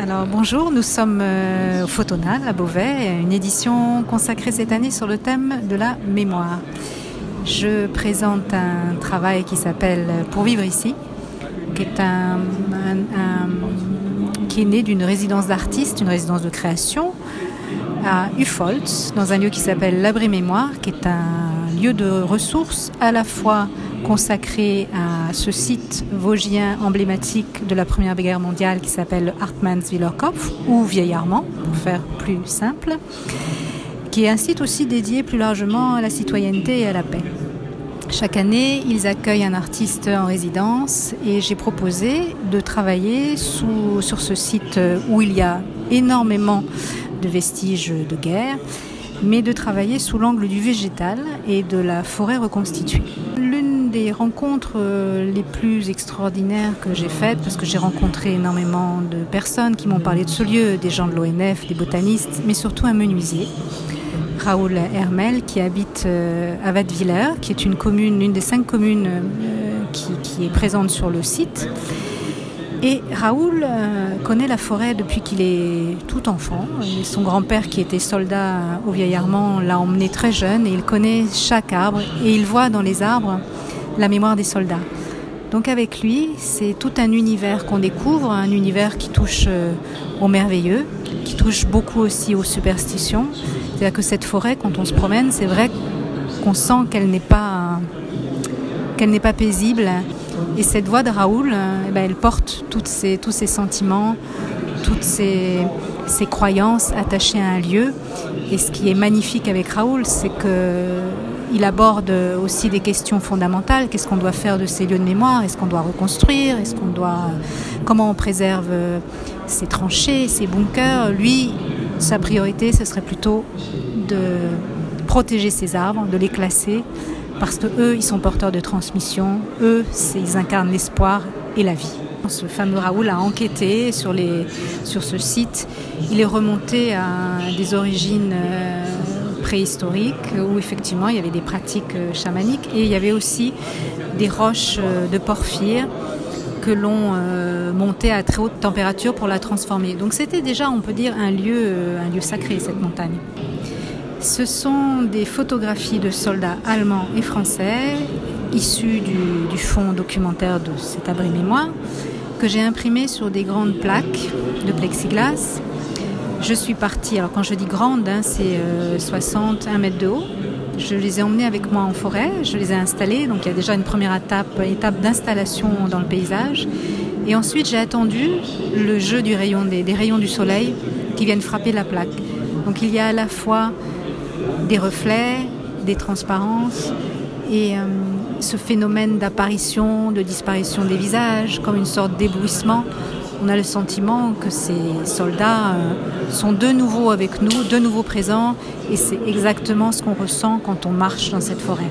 Alors bonjour, nous sommes euh, au Photonal à Beauvais, une édition consacrée cette année sur le thème de la mémoire. Je présente un travail qui s'appelle Pour vivre ici, qui est, un, né d'une résidence d'artistes, une résidence de création à Ufoltz, dans un lieu qui s'appelle l'Abri Mémoire, qui est un lieu de ressources à la fois consacré à ce site vosgien emblématique de la Première Guerre mondiale qui s'appelle Hartmannswillerkopf, ou Vieil Armand, pour faire plus simple, qui est un site aussi dédié plus largement à la citoyenneté et à la paix. Chaque année, ils accueillent un artiste en résidence et j'ai proposé de travailler sur ce site où il y a énormément de vestiges de guerre, mais de travailler sous l'angle du végétal et de la forêt reconstituée. L'une des rencontres euh, les plus extraordinaires que j'ai faites, parce que j'ai rencontré énormément de personnes qui m'ont parlé de ce lieu, des gens de l'ONF, des botanistes, mais surtout un menuisier Raoul Hermel, qui habite euh, à qui est une commune, une des cinq communes euh, qui, est présente sur le site. Et Raoul euh, connaît la forêt depuis qu'il est tout enfant. son grand-père, qui était soldat au Vieil Armand, l'a emmené très jeune et il connaît chaque arbre et il voit dans les arbres la mémoire des soldats. Donc avec lui, c'est tout un univers qu'on découvre, un univers qui touche au merveilleux, qui touche beaucoup aussi aux superstitions, c'est-à-dire que cette forêt, quand on se promène, c'est vrai qu'on sent qu'elle n'est pas, qu'elle n'est pas paisible. Et cette voix de Raoul, eh ben, elle porte tous ces sentiments, toutes ces, ces, croyances attachées à un lieu. Et ce qui est magnifique avec Raoul, c'est qu'il aborde aussi des questions fondamentales. Qu'est-ce qu'on doit faire de ces lieux de mémoire? Est-ce qu'on doit reconstruire? Est-ce qu'on doit comment on préserve ces tranchées, ces bunkers? Lui, sa priorité, ce serait plutôt de protéger ces arbres, de les classer, parce que eux, ils sont porteurs de transmission, eux, ils incarnent l'espoir et la vie. Ce fameux Raoul a enquêté sur, les, sur ce site. Il est remonté à des origines euh, préhistoriques où effectivement il y avait des pratiques euh, chamaniques et il y avait aussi des roches euh, de porphyre que l'on montait à très haute température pour la transformer. Donc c'était déjà, on peut dire, un lieu, un lieu sacré, cette montagne. Ce sont des photographies de soldats allemands et français issus du, du fond documentaire de cet abri mémoire que j'ai imprimé sur des grandes plaques de plexiglas. Je suis partie, alors quand je dis grande, hein, c'est 60, euh, 1 mètre de haut, je les ai emmenés avec moi en forêt, je les ai installés. Donc il y a déjà une première étape, d'installation dans le paysage. Et ensuite j'ai attendu le jeu rayon des, rayons du soleil qui viennent frapper la plaque. Donc il y a à la fois des reflets, des transparences et euh, ce phénomène d'apparition, de disparition des visages, comme une sorte d'éblouissement on a le sentiment que ces soldats euh, sont de nouveau avec nous, de nouveau présents, et c'est exactement ce qu'on ressent quand on marche dans cette forêt.